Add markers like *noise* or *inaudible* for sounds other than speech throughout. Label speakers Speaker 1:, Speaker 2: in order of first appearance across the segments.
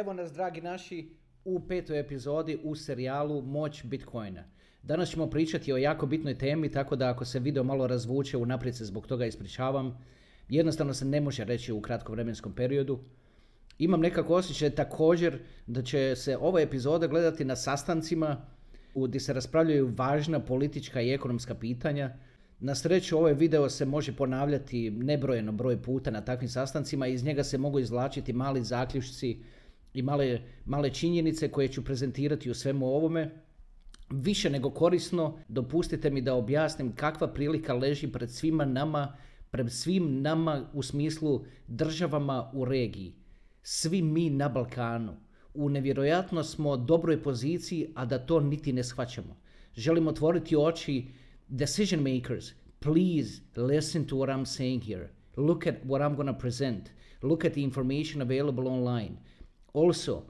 Speaker 1: Evo nas, dragi naši, u petoj epizodi u serijalu Moć Bitcoina. Danas ćemo pričati o jako bitnoj temi, tako da ako se video malo razvuče, unaprijed se zbog toga ispričavam. Jednostavno se ne može reći u kratkom vremenskom periodu. Imam nekako osjećaj također da će se ova epizoda gledati na sastancima gdje se raspravljaju važna politička i ekonomska pitanja. Na sreću ovaj video se može ponavljati nebrojeno broj puta na takvim sastancima i iz njega se mogu izvlačiti mali zaključci i male, male činjenice koje ću prezentirati u svemu ovome. Više nego korisno, dopustite mi da objasnim kakva prilika leži pred svima nama, pred svim nama u smislu državama u regiji. Svi mi na Balkanu. U nevjerojatno smo dobroj poziciji, a da to niti ne shvaćamo. Želim otvoriti oči decision makers. Please listen to what I'm saying here. Look at what I'm to present. Look at the information available online. Also,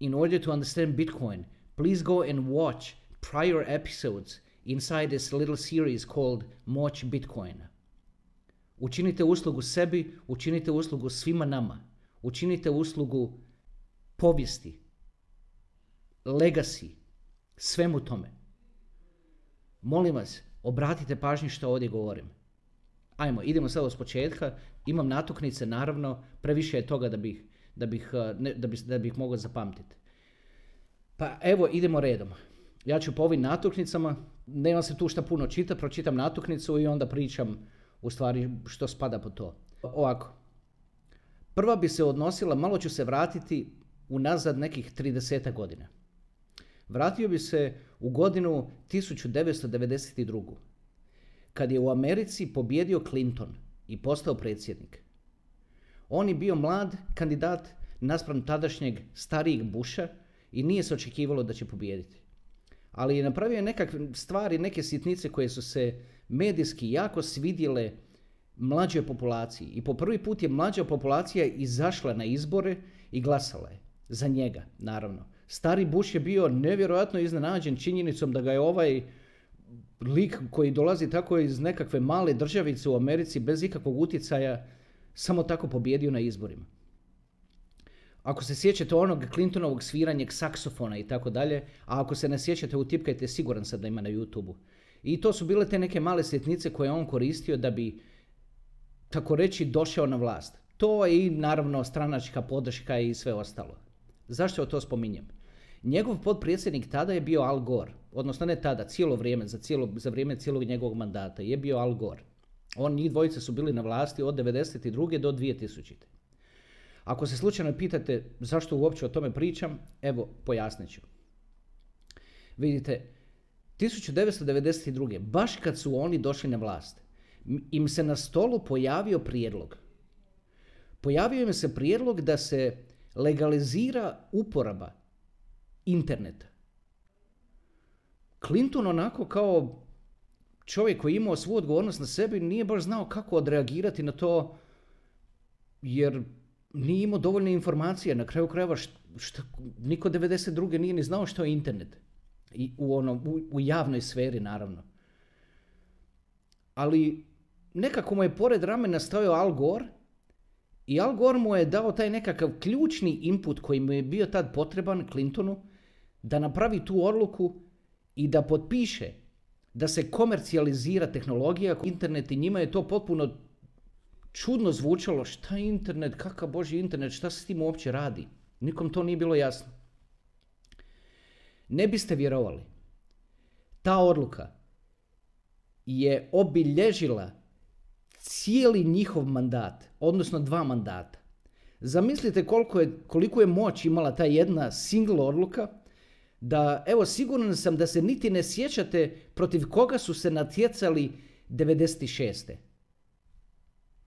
Speaker 1: in order to understand Bitcoin, please go and watch prior episodes inside this little series called Moć Bitcoina. Učinite uslugu sebi, učinite uslugu svima nama. Učinite uslugu povijesti, legacy, svemu tome. Molim vas, obratite pažnju što ovdje govorim. Ajmo, idemo sad od početka. Imam natuknice, naravno, previše je toga da bih, da bih, eh, ne, da bih, da bih mogao zapamtiti. Pa evo, idemo redom. Ja ću po ovim natuknicama, nema se tu šta puno čita, pročitam natuknicu i onda pričam u stvari što spada po to. Ovako, prva bi se odnosila, malo ću se vratiti unazad nekih 30 godina. Vratio bi se u godinu 1992. kad je u Americi pobjedio Clinton i postao predsjednik. On je bio mlad kandidat naspram tadašnjeg starijeg Busha i nije se očekivalo da će pobijediti. Ali je napravio nekakve stvari, neke sitnice koje su se medijski jako svidjele mlađoj populaciji. I po prvi put je mlađa populacija izašla na izbore i glasala je. Za njega, naravno. Stari Bush je bio nevjerojatno iznenađen činjenicom da ga je ovaj lik koji dolazi tako iz nekakve male državice u Americi bez ikakvog utjecaja samo tako pobjedio na izborima. Ako se sjećate onog Clintonovog sviranjeg saksofona i tako dalje, a ako se ne sjećate, utipkajte, siguran sam da ima na YouTube-u. I to su bile te neke male sjetnice koje on koristio da bi, tako reći, došao na vlast. To je i naravno stranačka podrška i sve ostalo. Zašto to spominjem? Njegov potpredsjednik tada je bio Al Gore, odnosno ne tada, cijelo vrijeme, za, cijelo, za vrijeme cijelog njegovog mandata je bio Al Gore. On, njih dvojice su bili na vlasti od 1992. do 2000. Ako se slučajno pitate zašto uopće o tome pričam, evo pojasnit ću. Vidite, 1992. baš kad su oni došli na vlast, im se na stolu pojavio prijedlog. Pojavio im se prijedlog da se legalizira uporaba interneta. Clinton onako kao čovjek koji imao svu odgovornost na sebi nije baš znao kako odreagirati na to jer nije imao dovoljne informacije. Na kraju krajeva što, niko 92. nije ni znao što je internet. I u, ono, u, u javnoj sferi naravno. Ali nekako mu je pored ramena stojao Al Gore i Al Gore mu je dao taj nekakav ključni input koji mu je bio tad potreban Clintonu da napravi tu odluku i da potpiše da se komercijalizira tehnologija, internet i njima je to potpuno čudno zvučalo. Šta je internet, kakav boži internet, šta se s tim uopće radi? Nikom to nije bilo jasno. Ne biste vjerovali. Ta odluka je obilježila cijeli njihov mandat, odnosno dva mandata. Zamislite koliko je, koliko je moć imala ta jedna single odluka da, evo, siguran sam da se niti ne sjećate protiv koga su se natjecali 96.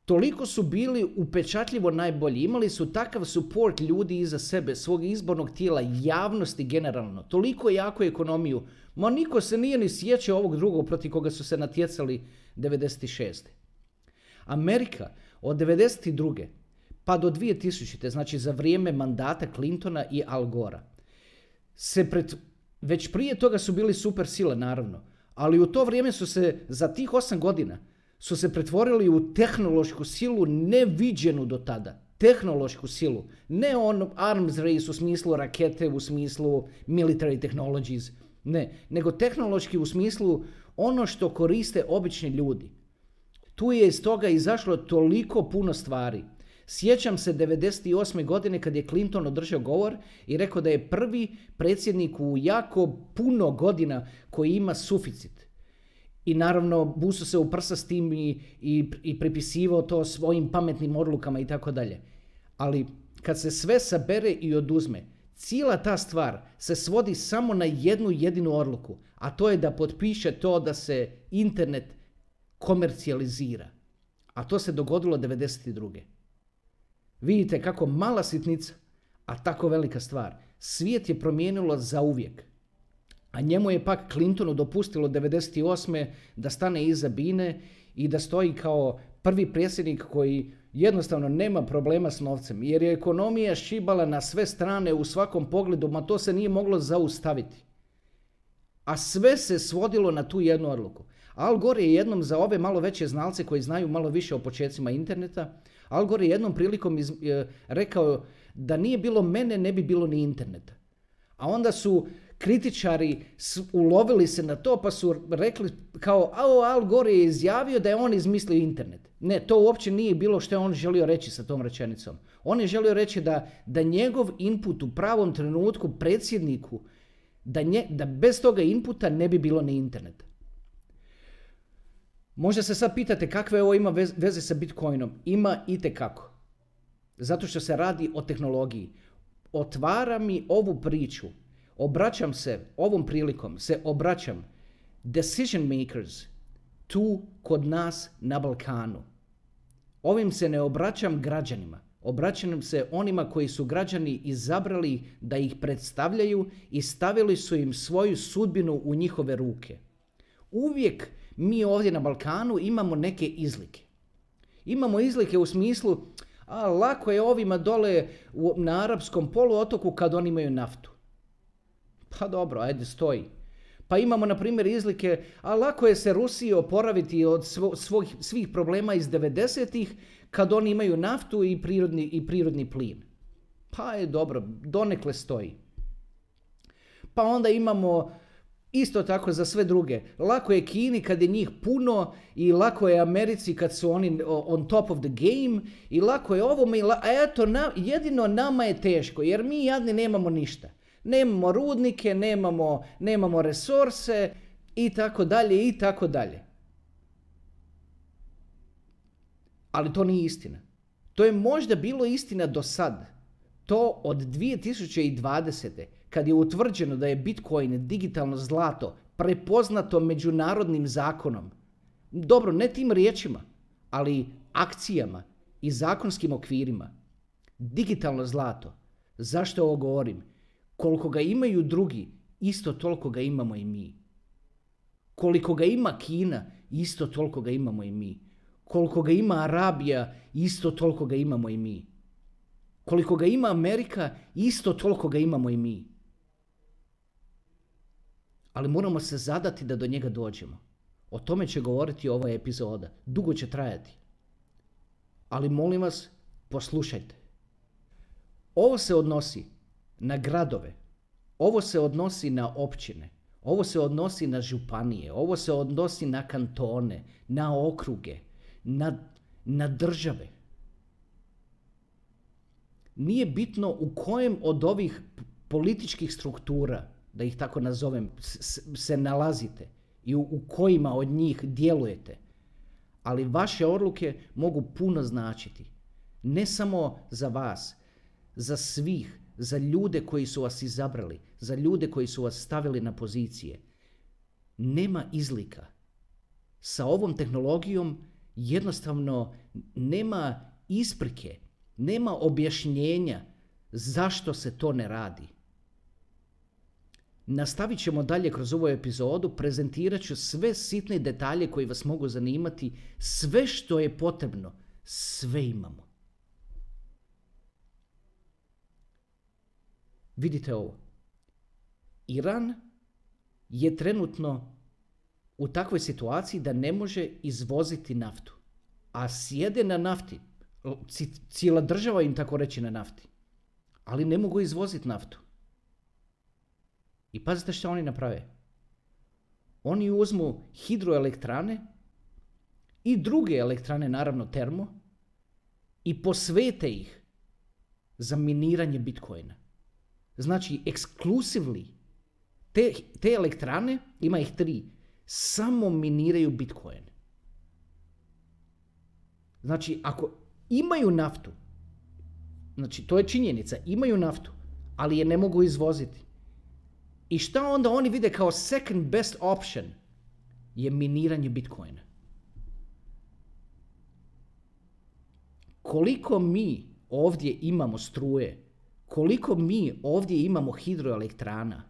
Speaker 1: Toliko su bili upečatljivo najbolji, imali su takav support ljudi iza sebe, svog izbornog tijela, javnosti generalno, toliko jaku ekonomiju, ma niko se nije ni sjećao ovog drugog protiv koga su se natjecali 96. Amerika od 92. pa do 2000. znači za vrijeme mandata Clintona i Al Gora se pred, već prije toga su bili super sile, naravno, ali u to vrijeme su se, za tih osam godina, su se pretvorili u tehnološku silu neviđenu do tada. tehnološku silu. Ne on arms race u smislu rakete, u smislu military technologies, ne, nego tehnološki u smislu ono što koriste obični ljudi. Tu je iz toga izašlo toliko puno stvari. Sjećam se 98. godine kad je Clinton održao govor i rekao da je prvi predsjednik u jako puno godina koji ima suficit. I naravno busu se u prsa s tim i, i, i pripisivao to svojim pametnim odlukama i tako dalje. Ali kad se sve sabere i oduzme, cijela ta stvar se svodi samo na jednu jedinu odluku, a to je da potpiše to da se internet komercijalizira. A to se dogodilo 92. Vidite kako mala sitnica, a tako velika stvar. Svijet je promijenilo za uvijek. A njemu je pak Clintonu dopustilo 98. da stane iza Bine i da stoji kao prvi predsjednik koji jednostavno nema problema s novcem. Jer je ekonomija šibala na sve strane u svakom pogledu, ma to se nije moglo zaustaviti. A sve se svodilo na tu jednu odluku. Al Gore je jednom za ove malo veće znalce koji znaju malo više o početcima interneta, Al Gore je jednom prilikom iz, e, rekao da nije bilo mene, ne bi bilo ni interneta. A onda su kritičari ulovili se na to pa su rekli kao Al Gore je izjavio da je on izmislio internet. Ne, to uopće nije bilo što je on želio reći sa tom rečenicom. On je želio reći da, da njegov input u pravom trenutku predsjedniku, da, nje, da bez toga inputa ne bi bilo ni interneta. Možda se sad pitate kakve ovo ima veze sa Bitcoinom. Ima i kako. Zato što se radi o tehnologiji. Otvara mi ovu priču. Obraćam se, ovom prilikom se obraćam decision makers tu kod nas na Balkanu. Ovim se ne obraćam građanima. Obraćam se onima koji su građani izabrali da ih predstavljaju i stavili su im svoju sudbinu u njihove ruke. Uvijek mi ovdje na Balkanu imamo neke izlike. Imamo izlike u smislu, a lako je ovima dole na arapskom poluotoku kad oni imaju naftu. Pa dobro, ajde stoji. Pa imamo, na primjer, izlike, a lako je se Rusiji oporaviti od svojih, svih problema iz 90-ih kad oni imaju naftu i prirodni, i prirodni plin. Pa je dobro, donekle stoji. Pa onda imamo Isto tako za sve druge. Lako je Kini kad je njih puno i lako je Americi kad su oni on top of the game i lako je ovome. A eto, na, jedino nama je teško jer mi jadni nemamo ništa. Nemamo rudnike, nemamo, nemamo resurse i tako dalje i tako dalje. Ali to nije istina. To je možda bilo istina do sad. To od 2020 kad je utvrđeno da je Bitcoin digitalno zlato prepoznato međunarodnim zakonom, dobro, ne tim riječima, ali akcijama i zakonskim okvirima, digitalno zlato, zašto ovo govorim? Koliko ga imaju drugi, isto toliko ga imamo i mi. Koliko ga ima Kina, isto toliko ga imamo i mi. Koliko ga ima Arabija, isto toliko ga imamo i mi. Koliko ga ima Amerika, isto toliko ga imamo i mi ali moramo se zadati da do njega dođemo. O tome će govoriti ova epizoda. Dugo će trajati. Ali molim vas, poslušajte. Ovo se odnosi na gradove. Ovo se odnosi na općine. Ovo se odnosi na županije. Ovo se odnosi na kantone, na okruge, na, na države. Nije bitno u kojem od ovih političkih struktura da ih tako nazovem, se nalazite i u, kojima od njih djelujete. Ali vaše odluke mogu puno značiti. Ne samo za vas, za svih, za ljude koji su vas izabrali, za ljude koji su vas stavili na pozicije. Nema izlika. Sa ovom tehnologijom jednostavno nema isprike, nema objašnjenja zašto se to ne radi. Nastavit ćemo dalje kroz ovu epizodu, prezentirat ću sve sitne detalje koji vas mogu zanimati, sve što je potrebno, sve imamo. Vidite ovo. Iran je trenutno u takvoj situaciji da ne može izvoziti naftu, a sjede na nafti, cijela država im tako reći na nafti. Ali ne mogu izvoziti naftu. I pazite što oni naprave. Oni uzmu hidroelektrane i druge elektrane, naravno termo, i posvete ih za miniranje Bitcoina. Znači, exclusively, te, te elektrane, ima ih tri, samo miniraju Bitcoin. Znači, ako imaju naftu, znači to je činjenica, imaju naftu, ali je ne mogu izvoziti. I šta onda oni vide kao second best option je miniranje Bitcoina. Koliko mi ovdje imamo struje, koliko mi ovdje imamo hidroelektrana,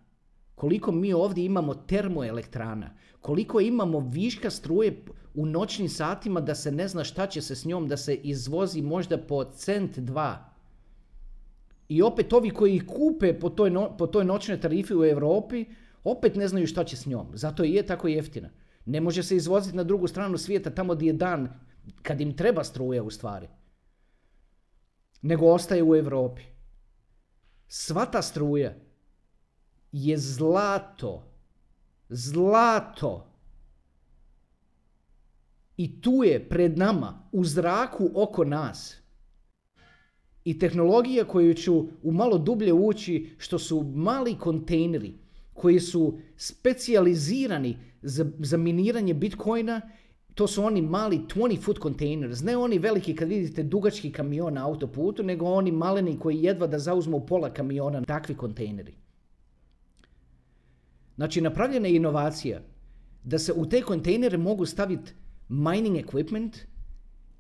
Speaker 1: koliko mi ovdje imamo termoelektrana, koliko imamo viška struje u noćnim satima da se ne zna šta će se s njom, da se izvozi možda po cent dva. I opet ovi koji ih kupe po toj, no, po toj noćnoj tarifi u Europi, opet ne znaju šta će s njom. Zato je tako jeftina. Ne može se izvoziti na drugu stranu svijeta tamo gdje je dan kad im treba struja u stvari. Nego ostaje u Europi. Sva ta struja je zlato. Zlato. I tu je pred nama, u zraku oko nas. I tehnologija koju ću u malo dublje ući, što su mali kontejneri koji su specijalizirani za, za miniranje bitcoina, to su oni mali 20 foot containers, ne oni veliki kad vidite dugački kamion na autoputu, nego oni maleni koji jedva da zauzmu pola kamiona, takvi kontejneri. Znači, napravljena je inovacija da se u te kontejnere mogu staviti mining equipment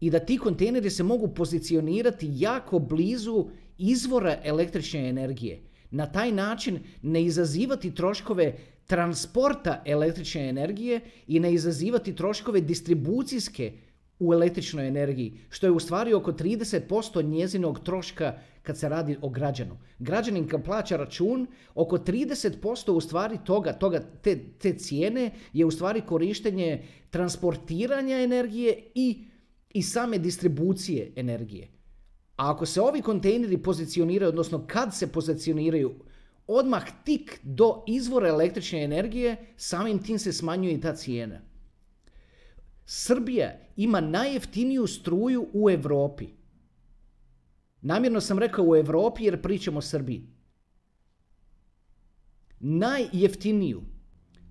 Speaker 1: i da ti kontejneri se mogu pozicionirati jako blizu izvora električne energije. Na taj način ne izazivati troškove transporta električne energije i ne izazivati troškove distribucijske u električnoj energiji, što je u stvari oko 30% njezinog troška kad se radi o građanu. Građanin kad plaća račun, oko 30% u stvari toga, toga te, te cijene je u stvari korištenje transportiranja energije i, i same distribucije energije. A ako se ovi kontejneri pozicioniraju, odnosno kad se pozicioniraju odmah tik do izvora električne energije, samim tim se smanjuje i ta cijena. Srbija ima najjeftiniju struju u Europi. Namjerno sam rekao u Europi jer pričamo o Srbiji. Najjeftiniju.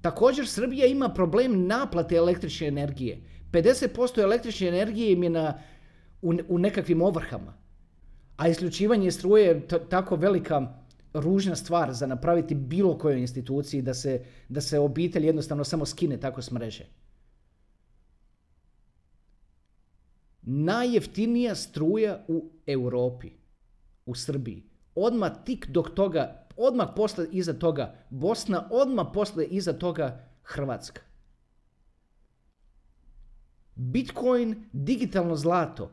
Speaker 1: Također Srbija ima problem naplate električne energije. 50% električne energije im je na, u, u nekakvim ovrhama. A isključivanje struje je tako velika ružna stvar za napraviti bilo kojoj instituciji da se, da se obitelj jednostavno samo skine tako s mreže. najjeftinija struja u Europi, u Srbiji. Odmah tik dok toga, odmah posle iza toga Bosna, odmah posle iza toga Hrvatska. Bitcoin, digitalno zlato,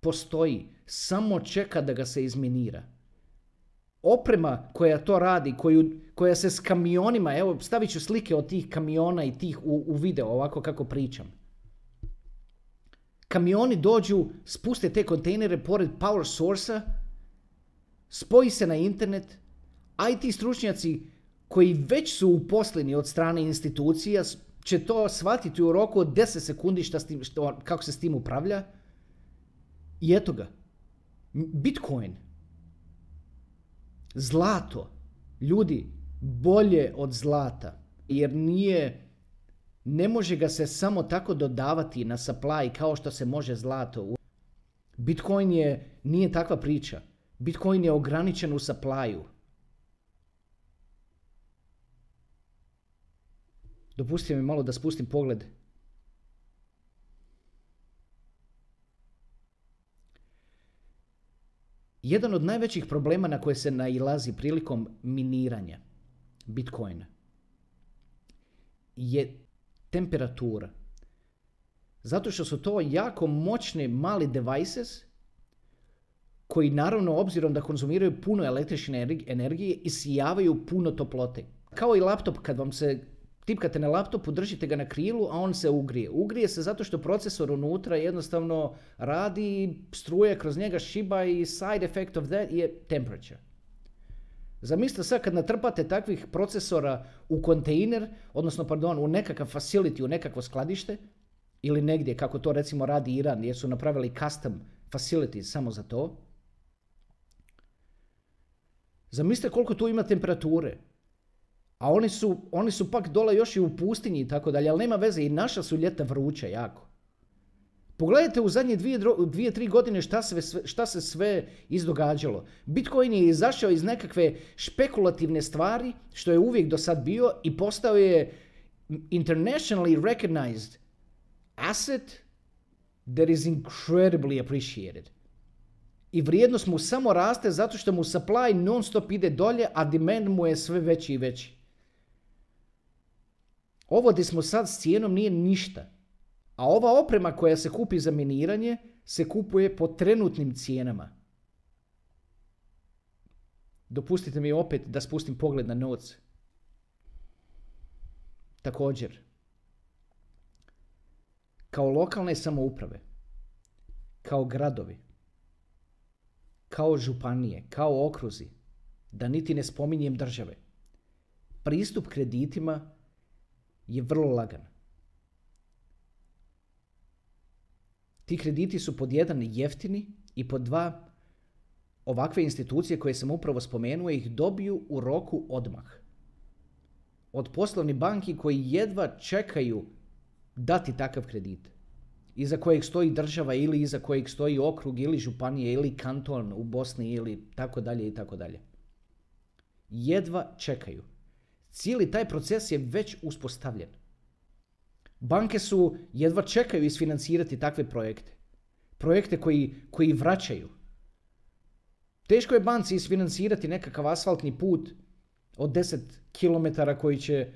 Speaker 1: postoji, samo čeka da ga se izminira. Oprema koja to radi, koju, koja se s kamionima, evo stavit ću slike od tih kamiona i tih u, u video ovako kako pričam kamioni dođu, spuste te kontejnere pored power source spoji se na internet, IT stručnjaci koji već su uposleni od strane institucija će to shvatiti u roku od 10 sekundi šta tim, što, kako se s tim upravlja. I eto ga. Bitcoin. Zlato. Ljudi, bolje od zlata. Jer nije ne može ga se samo tako dodavati na supply kao što se može zlato. Bitcoin je, nije takva priča. Bitcoin je ograničen u supplyu. Dopustite mi malo da spustim pogled. Jedan od najvećih problema na koje se nailazi prilikom miniranja Bitcoina je temperatura. Zato što su to jako moćni mali devices koji naravno obzirom da konzumiraju puno električne energije isijavaju puno toplote. Kao i laptop kad vam se tipkate na laptopu, držite ga na krilu, a on se ugrije. Ugrije se zato što procesor unutra jednostavno radi, struje kroz njega šiba i side effect of that je temperature. Zamislite sad kad natrpate takvih procesora u kontejner, odnosno pardon, u nekakav facility, u nekakvo skladište, ili negdje kako to recimo radi Iran, jer su napravili custom facilities samo za to. Zamislite koliko tu ima temperature. A oni su, oni su pak dole još i u pustinji i tako dalje, ali nema veze i naša su ljeta vruća jako. Pogledajte u zadnje dvije, dvije tri godine šta se, šta se sve izdogađalo. Bitcoin je izašao iz nekakve špekulativne stvari, što je uvijek do sad bio, i postao je internationally recognized asset that is incredibly appreciated. I vrijednost mu samo raste zato što mu supply non stop ide dolje, a demand mu je sve veći i veći. Ovo gdje smo sad s cijenom nije ništa. A ova oprema koja se kupi za miniranje se kupuje po trenutnim cijenama. Dopustite mi opet da spustim pogled na noc. Također, kao lokalne samouprave, kao gradovi, kao županije, kao okruzi, da niti ne spominjem države, pristup kreditima je vrlo lagan. Ti krediti su pod jedan jeftini i pod dva ovakve institucije koje sam upravo spomenuo ih dobiju u roku odmah. Od poslovnih banki koji jedva čekaju dati takav kredit. Iza kojeg stoji država ili iza kojeg stoji okrug ili županije ili kanton u Bosni ili tako dalje i tako dalje. Jedva čekaju. Cijeli taj proces je već uspostavljen. Banke su jedva čekaju isfinancirati takve projekte. Projekte koji, koji vraćaju. Teško je banci isfinancirati nekakav asfaltni put od 10 km koji će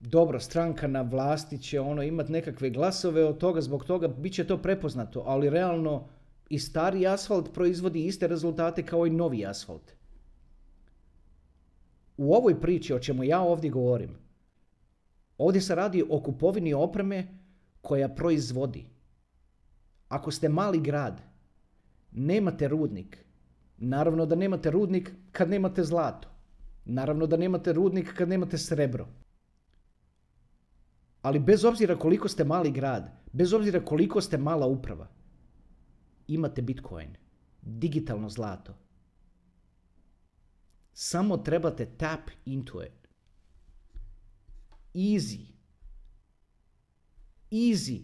Speaker 1: dobro, stranka na vlasti će ono imati nekakve glasove od toga, zbog toga bit će to prepoznato, ali realno i stari asfalt proizvodi iste rezultate kao i novi asfalt. U ovoj priči o čemu ja ovdje govorim, Ovdje se radi o kupovini opreme koja proizvodi. Ako ste mali grad, nemate rudnik. Naravno da nemate rudnik kad nemate zlato. Naravno da nemate rudnik kad nemate srebro. Ali bez obzira koliko ste mali grad, bez obzira koliko ste mala uprava, imate Bitcoin, digitalno zlato. Samo trebate tap into it. Easy. Easy.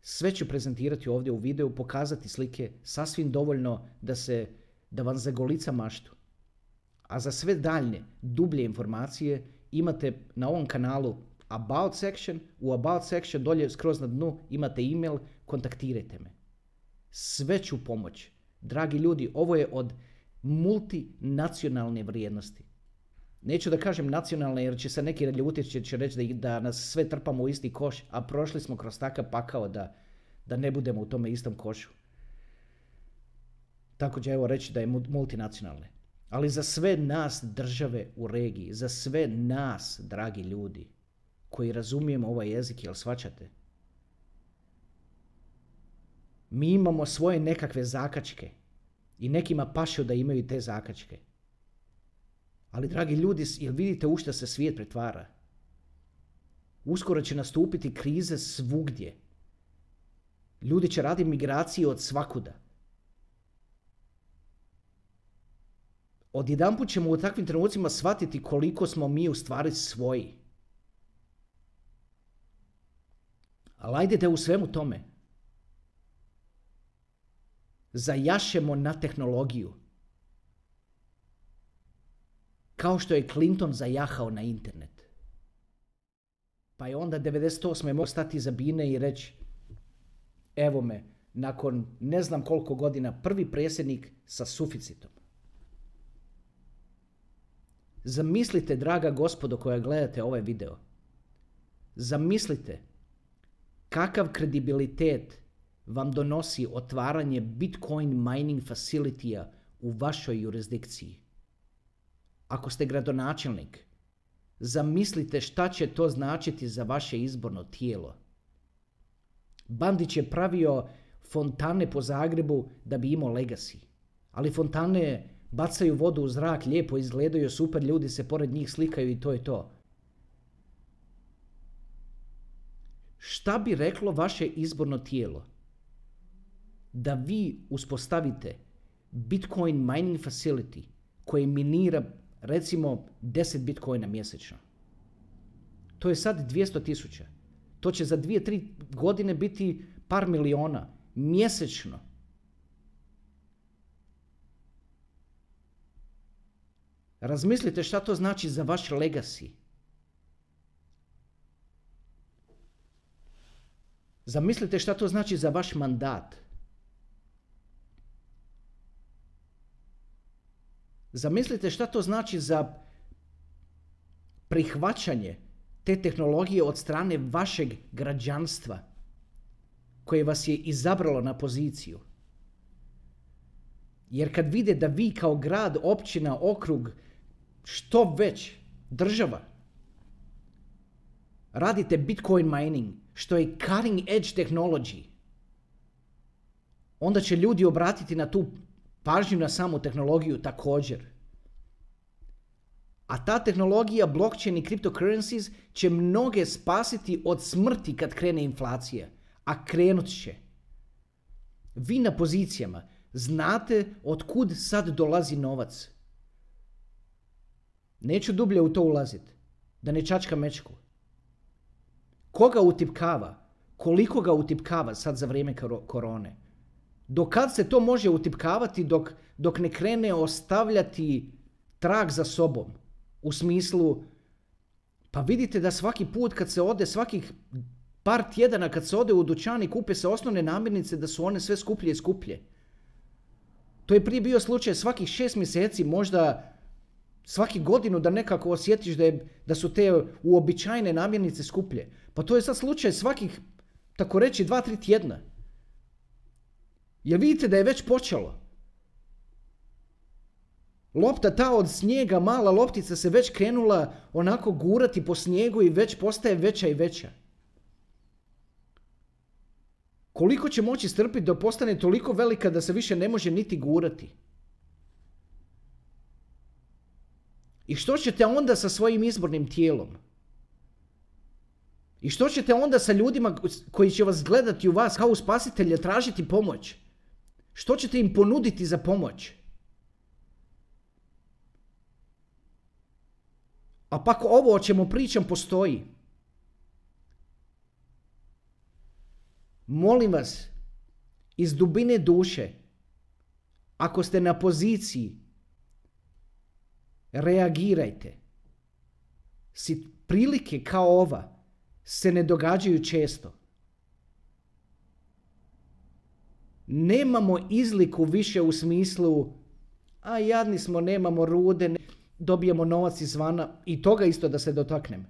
Speaker 1: Sve ću prezentirati ovdje u videu, pokazati slike, sasvim dovoljno da se, da vam zagolica maštu. A za sve daljne, dublje informacije imate na ovom kanalu About section, u About section dolje skroz na dnu imate email, kontaktirajte me. Sve ću pomoći. Dragi ljudi, ovo je od multinacionalne vrijednosti. Neću da kažem nacionalne jer će se neki ljutiti, će reći da, da nas sve trpamo u isti koš, a prošli smo kroz takav pakao da, da ne budemo u tome istom košu. Tako će evo reći da je multinacionalne. Ali za sve nas države u regiji, za sve nas, dragi ljudi, koji razumijemo ovaj jezik, jel svačate? Mi imamo svoje nekakve zakačke i nekima pašu da imaju te zakačke. Ali, dragi ljudi, jel vidite u što se svijet pretvara? Uskoro će nastupiti krize svugdje. Ljudi će raditi migracije od svakuda. Odjedanput ćemo u takvim trenucima shvatiti koliko smo mi u stvari svoji. Ali ajde da u svemu tome zajašemo na tehnologiju kao što je Clinton zajahao na internet. Pa je onda 98. mogao stati za bine i reći evo me, nakon ne znam koliko godina, prvi predsjednik sa suficitom. Zamislite, draga gospodo koja gledate ovaj video, zamislite kakav kredibilitet vam donosi otvaranje Bitcoin mining facilitija u vašoj jurisdikciji. Ako ste gradonačelnik, Zamislite šta će to značiti za vaše izborno tijelo. Bandić je pravio fontane po Zagrebu da bi imao legacy. Ali fontane bacaju vodu u zrak, lijepo izgledaju, super, ljudi se pored njih slikaju i to je to. Šta bi reklo vaše izborno tijelo? Da vi uspostavite Bitcoin mining facility koji minira recimo 10 bitcoina mjesečno. To je sad 200 tisuća. To će za 2-3 godine biti par miliona mjesečno. Razmislite šta to znači za vaš legacy. Zamislite šta to znači za vaš mandat. Zamislite šta to znači za prihvaćanje te tehnologije od strane vašeg građanstva koje vas je izabralo na poziciju. Jer kad vide da vi kao grad, općina, okrug, što već, država, radite Bitcoin mining, što je cutting edge technology, onda će ljudi obratiti na tu pažnju na samu tehnologiju također. A ta tehnologija blockchain i cryptocurrencies će mnoge spasiti od smrti kad krene inflacija. A krenut će. Vi na pozicijama znate od kud sad dolazi novac. Neću dublje u to ulaziti. Da ne čačka mečku. Koga utipkava? Koliko ga utipkava sad za vrijeme korone? Do kad se to može utipkavati dok, dok ne krene ostavljati trag za sobom? U smislu, pa vidite da svaki put kad se ode, svakih par tjedana kad se ode u dućan i kupe se osnovne namirnice, da su one sve skuplje i skuplje. To je prije bio slučaj svakih šest mjeseci, možda svaki godinu da nekako osjetiš da, je, da su te uobičajene namirnice skuplje. Pa to je sad slučaj svakih, tako reći, dva, tri tjedna. Jer vidite da je već počelo. Lopta ta od snijega, mala loptica se već krenula onako gurati po snijegu i već postaje veća i veća. Koliko će moći strpiti da postane toliko velika da se više ne može niti gurati? I što ćete onda sa svojim izbornim tijelom? I što ćete onda sa ljudima koji će vas gledati u vas kao spasitelje tražiti pomoć? Što ćete im ponuditi za pomoć? A pak ovo o čemu pričam postoji. Molim vas, iz dubine duše, ako ste na poziciji, reagirajte. Prilike kao ova se ne događaju često. Nemamo izliku više u smislu a jadni smo, nemamo rude, dobijemo novac izvana i toga isto da se dotaknem.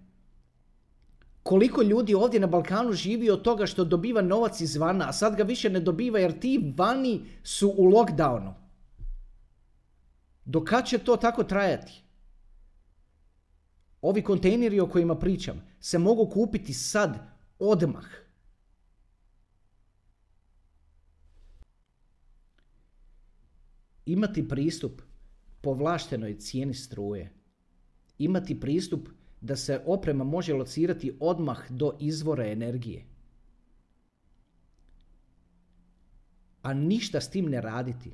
Speaker 1: Koliko ljudi ovdje na Balkanu živi od toga što dobiva novac izvana, a sad ga više ne dobiva jer ti vani su u lockdownu. Do kad će to tako trajati? Ovi kontejneri o kojima pričam se mogu kupiti sad, odmah. Imati pristup povlaštenoj cijeni struje. Imati pristup da se oprema može locirati odmah do izvora energije. A ništa s tim ne raditi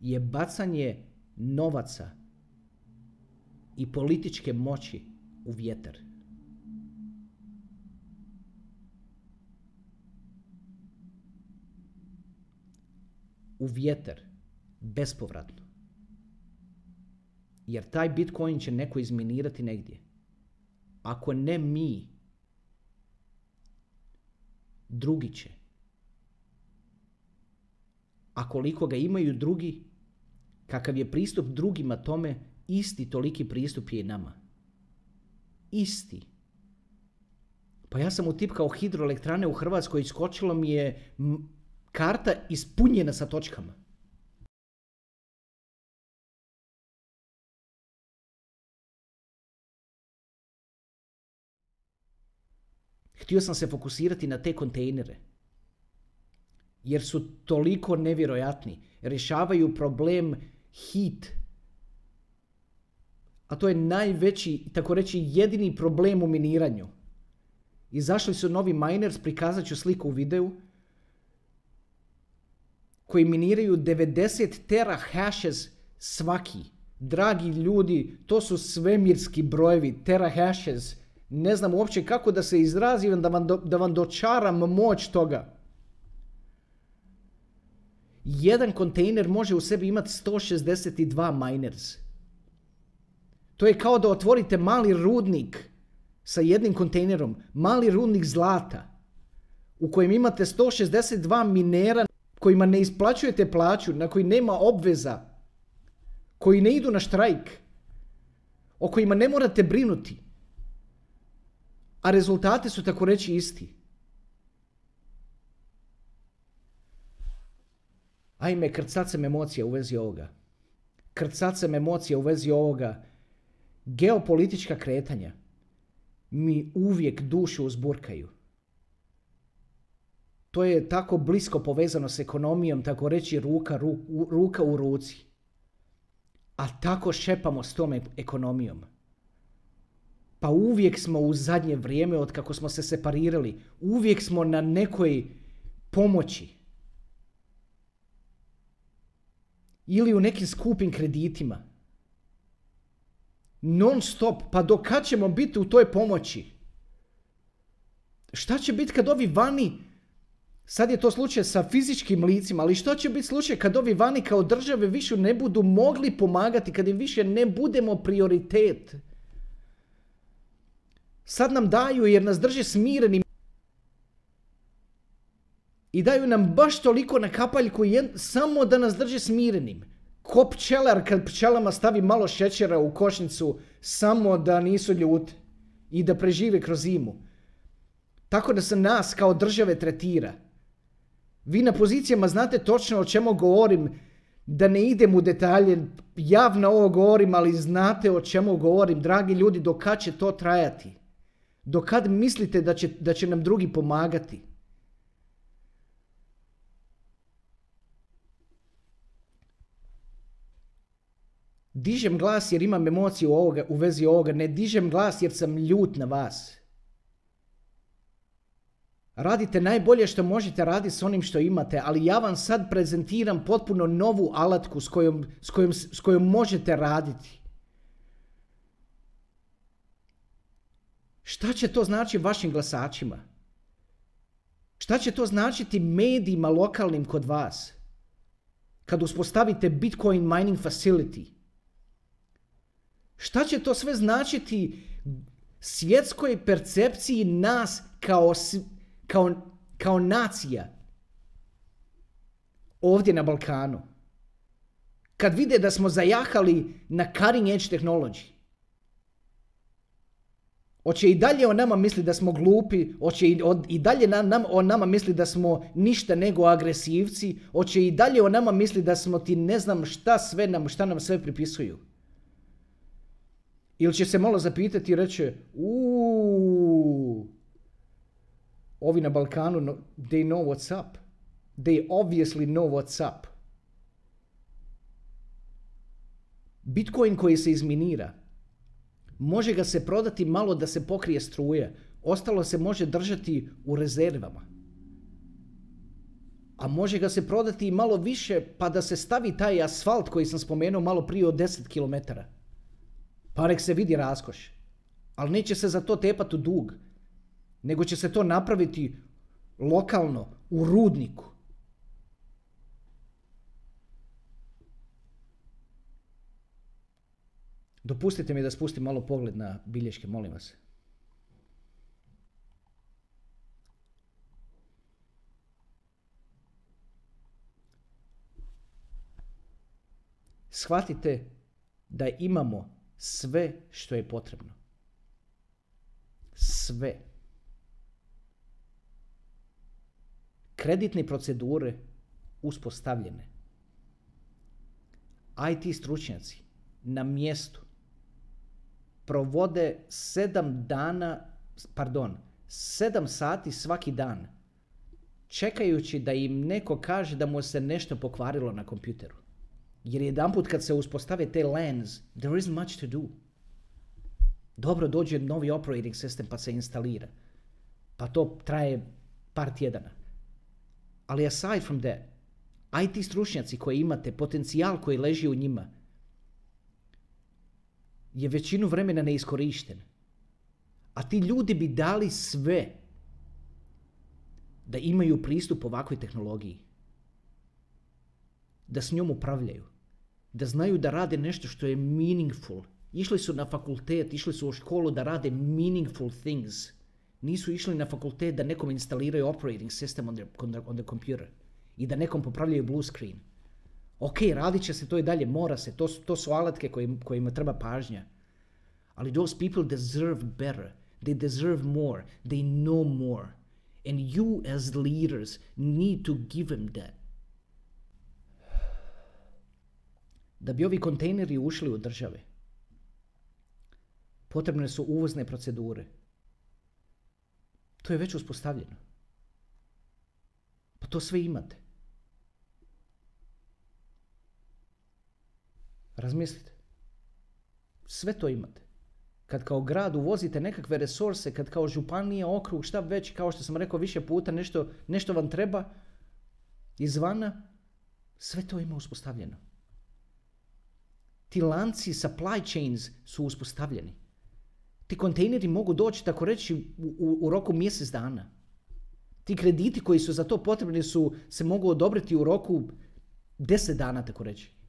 Speaker 1: je bacanje novaca i političke moći u vjetar. U vjetar, bespovratno. Jer taj Bitcoin će neko izminirati negdje. Ako ne mi, drugi će. A koliko ga imaju drugi, kakav je pristup drugima tome, isti toliki pristup je i nama. Isti. Pa ja sam utipkao hidroelektrane u Hrvatskoj i skočilo mi je karta ispunjena sa točkama. Htio sam se fokusirati na te kontejnere. Jer su toliko nevjerojatni. Rješavaju problem hit. A to je najveći, tako reći, jedini problem u miniranju. Izašli su novi miners, prikazat ću sliku u videu, koji miniraju 90 tera hashes svaki. Dragi ljudi, to su svemirski brojevi, tera hashes. Ne znam uopće kako da se izrazim da vam, do, da vam dočaram moć toga. Jedan kontejner može u sebi imati 162 miners. To je kao da otvorite mali rudnik sa jednim kontejnerom, mali rudnik zlata u kojem imate 162 minera kojima ne isplaćujete plaću, na koji nema obveza, koji ne idu na štrajk, o kojima ne morate brinuti, a rezultati su tako reći isti. Ajme, krcat emocija u vezi ovoga. Krcat emocija u vezi ovoga. Geopolitička kretanja mi uvijek dušu uzburkaju. To je tako blisko povezano s ekonomijom, tako reći ruka, ruka u ruci. A tako šepamo s tom ekonomijom. Pa uvijek smo u zadnje vrijeme, od kako smo se separirali, uvijek smo na nekoj pomoći. Ili u nekim skupim kreditima. Non stop, pa do kad ćemo biti u toj pomoći? Šta će biti kad ovi vani Sad je to slučaj sa fizičkim licima, ali što će biti slučaj kad ovi vani kao države više ne budu mogli pomagati, kad im više ne budemo prioritet? Sad nam daju jer nas drže smirenim i daju nam baš toliko na kapaljku samo da nas drže smirenim. Ko pčelar kad pčelama stavi malo šećera u košnicu samo da nisu ljuti i da prežive kroz zimu. Tako da se nas kao države tretira. Vi na pozicijama znate točno o čemu govorim, da ne idem u detalje, javno ovo govorim, ali znate o čemu govorim. Dragi ljudi, do kad će to trajati? Do kad mislite da će, da će nam drugi pomagati? Dižem glas jer imam emociju ovoga, u vezi ovoga. Ne dižem glas jer sam ljut na vas. Radite najbolje što možete raditi s onim što imate, ali ja vam sad prezentiram potpuno novu alatku s kojom, s kojom, s kojom možete raditi. Šta će to znači vašim glasačima? Šta će to značiti medijima lokalnim kod vas? Kad uspostavite Bitcoin mining facility? Šta će to sve značiti svjetskoj percepciji nas kao kao, kao nacija ovdje na Balkanu, kad vide da smo zajahali na cutting edge technology, Hoće i dalje o nama misli da smo glupi, hoće i, i dalje na, nam, o nama misli da smo ništa nego agresivci, hoće i dalje o nama misli da smo ti ne znam šta sve nam, šta nam sve pripisuju. Ili će se malo zapitati i reći, uuu, ovi na Balkanu, they know what's up. They obviously know what's up. Bitcoin koji se izminira, može ga se prodati malo da se pokrije struje, ostalo se može držati u rezervama. A može ga se prodati i malo više pa da se stavi taj asfalt koji sam spomenuo malo prije od 10 km. Pa nek se vidi raskoš. Ali neće se za to tepati u dug nego će se to napraviti lokalno, u rudniku. Dopustite mi da spustim malo pogled na bilješke, molim vas. Shvatite da imamo sve što je potrebno. Sve. kreditne procedure uspostavljene. IT stručnjaci na mjestu provode sedam dana, pardon, sedam sati svaki dan čekajući da im neko kaže da mu se nešto pokvarilo na kompjuteru. Jer jedanput kad se uspostave te lens, there isn't much to do. Dobro, dođe novi operating system pa se instalira. Pa to traje par tjedana. Ali aside from that, IT stručnjaci koji imate, potencijal koji leži u njima, je većinu vremena neiskorišten. A ti ljudi bi dali sve da imaju pristup ovakvoj tehnologiji. Da s njom upravljaju. Da znaju da rade nešto što je meaningful. Išli su na fakultet, išli su u školu da rade meaningful things. Nisu išli na fakultet da nekom instaliraju operating system on the, on the computer. I da nekom popravljaju blue screen. Ok, radit će se to i dalje, mora se, to, to su alatke kojima treba pažnja. Ali those people deserve better. They deserve more. They know more. And you as leaders need to give them that. Da bi ovi kontejneri ušli u države, potrebne su uvozne procedure. To je već uspostavljeno. Pa to sve imate. Razmislite. Sve to imate. Kad kao grad uvozite nekakve resurse, kad kao županija, okrug, šta već, kao što sam rekao više puta, nešto, nešto vam treba izvana, sve to ima uspostavljeno. Ti lanci supply chains su uspostavljeni. Ti kontejneri mogu doći, tako reći, u, u, roku mjesec dana. Ti krediti koji su za to potrebni su, se mogu odobriti u roku deset dana, tako reći.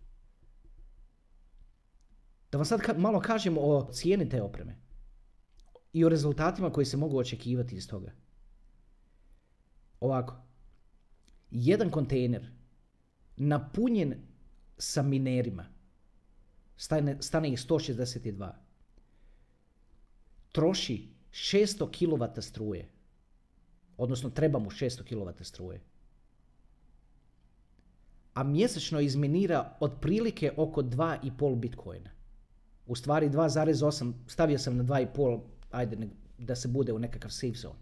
Speaker 1: Da vam sad malo kažem o cijeni te opreme i o rezultatima koji se mogu očekivati iz toga. Ovako, jedan kontejner napunjen sa minerima, stane, stane ih 162, troši 600 kW struje, odnosno treba mu 600 kW struje, a mjesečno izminira otprilike oko 2,5 bitcoina. U stvari 2,8, stavio sam na 2,5, ajde da se bude u nekakav safe zone.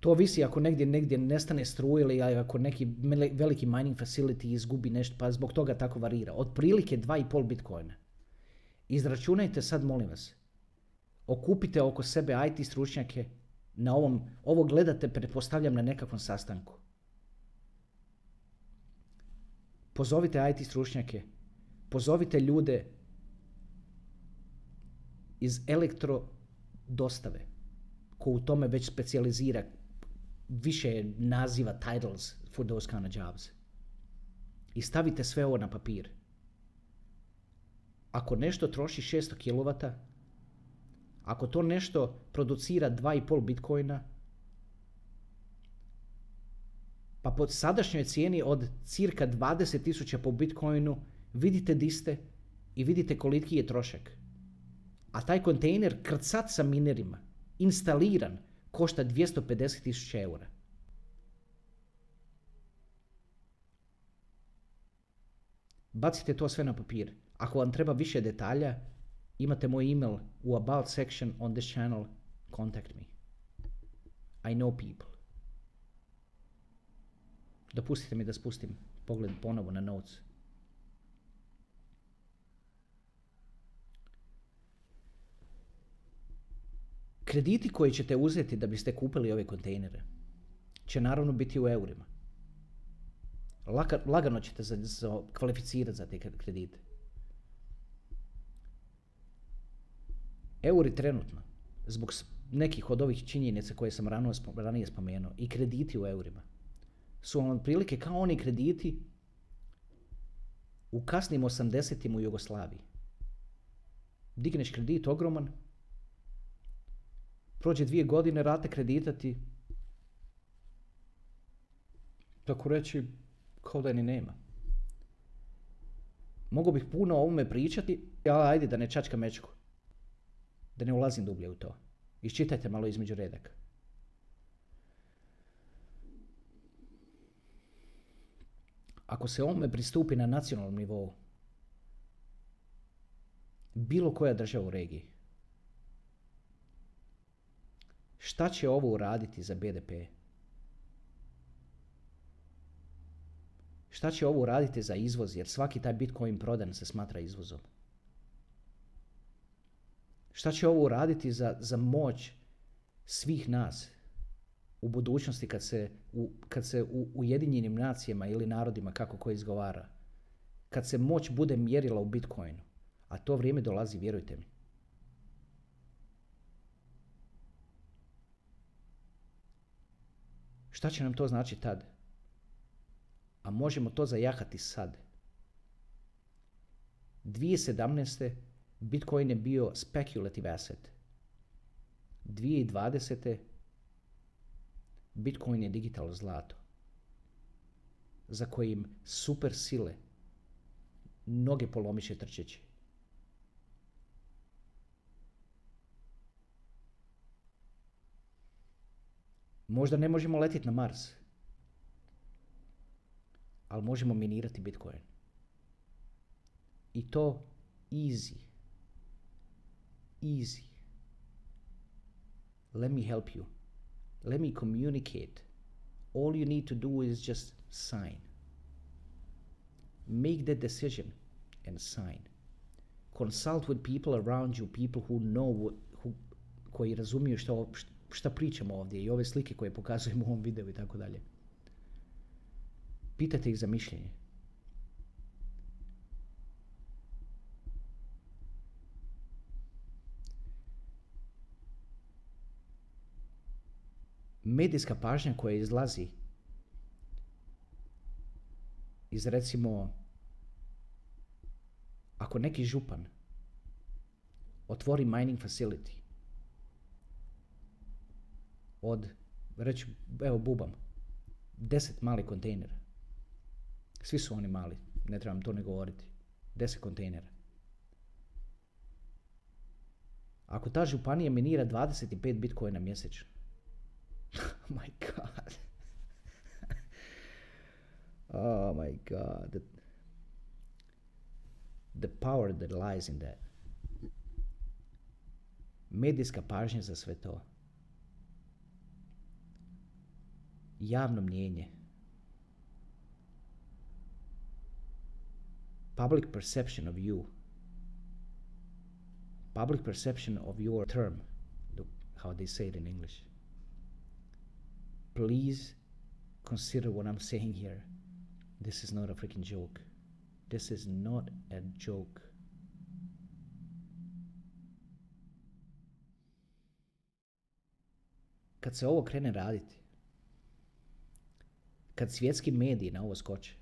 Speaker 1: To visi ako negdje, negdje nestane struje ili ako neki veliki mining facility izgubi nešto, pa zbog toga tako varira. Otprilike 2,5 bitcoina. Izračunajte sad, molim vas, okupite oko sebe IT stručnjake, na ovom, ovo gledate, pretpostavljam, na nekakvom sastanku. Pozovite IT stručnjake, pozovite ljude iz elektro dostave, ko u tome već specijalizira više naziva titles for those kind of jobs. I stavite sve ovo na papir. Ako nešto troši 600 kW, ako to nešto producira 2,5 bitcoina, pa po sadašnjoj cijeni od cirka 20.000 po bitcoinu vidite di ste i vidite koliki je trošak. A taj kontejner krcat sa minerima, instaliran, košta 250.000 eura. Bacite to sve na papir. Ako vam treba više detalja, imate moj email u about section on this channel. Contact me. I know people. Dopustite mi da spustim pogled ponovo na notes. Krediti koji ćete uzeti da biste kupili ove kontejnere će naravno biti u eurima. lagano ćete za, kvalificirati za te kredite. Euri trenutno, zbog nekih od ovih činjenica koje sam ranije spomenuo, i krediti u eurima, su vam otprilike kao oni krediti u kasnim 80 u Jugoslaviji. Digneš kredit ogroman, prođe dvije godine, rate kredita ti, tako reći, kao da ni nema. Mogu bih puno o ovome pričati, ali ajde da ne čačka mečku. Da ne ulazim dublje u to. Iščitajte malo između redaka. Ako se ovome pristupi na nacionalnom nivou, bilo koja država u regiji, Šta će ovo uraditi za BDP? Šta će ovo uraditi za izvoz? Jer svaki taj Bitcoin prodan se smatra izvozom. Šta će ovo uraditi za, za moć svih nas u budućnosti kad se u, kad se u Ujedinjenim nacijama ili narodima, kako ko izgovara, kad se moć bude mjerila u Bitcoinu, a to vrijeme dolazi, vjerujte mi. Šta će nam to znači tad? A možemo to zajahati sad. 2017. Bitcoin je bio speculative asset. 2020. Bitcoin je digitalno zlato za kojim super sile noge polomiše trčeći. Možda ne možemo letiti na Mars, ali možemo minirati Bitcoin. I to easy. Easy. Let me help you. Let me communicate. All you need to do is just sign. Make the decision and sign. Consult with people around you, people who know, who, koji razumiju što, šta pričamo ovdje i ove slike koje pokazujemo u ovom videu i tako dalje. Pitajte ih za mišljenje. Medijska pažnja koja izlazi iz recimo ako neki župan otvori mining facility od, reći, evo bubam, deset malih kontejnera. Svi su oni mali, ne trebam to ne govoriti. Deset kontejnera. Ako ta županija minira 25 bitcoina mjesečno, *laughs* oh my god. *laughs* oh my god. The, the power that lies in that. Medijska pažnja za sve to. Javno mnjenje. Public perception of you. Public perception of your term, how they say it in English. Please consider what I'm saying here. This is not a freaking joke. This is not a joke. Kad se ovo krene raditi, kad svjetski mediji na ovo skoče.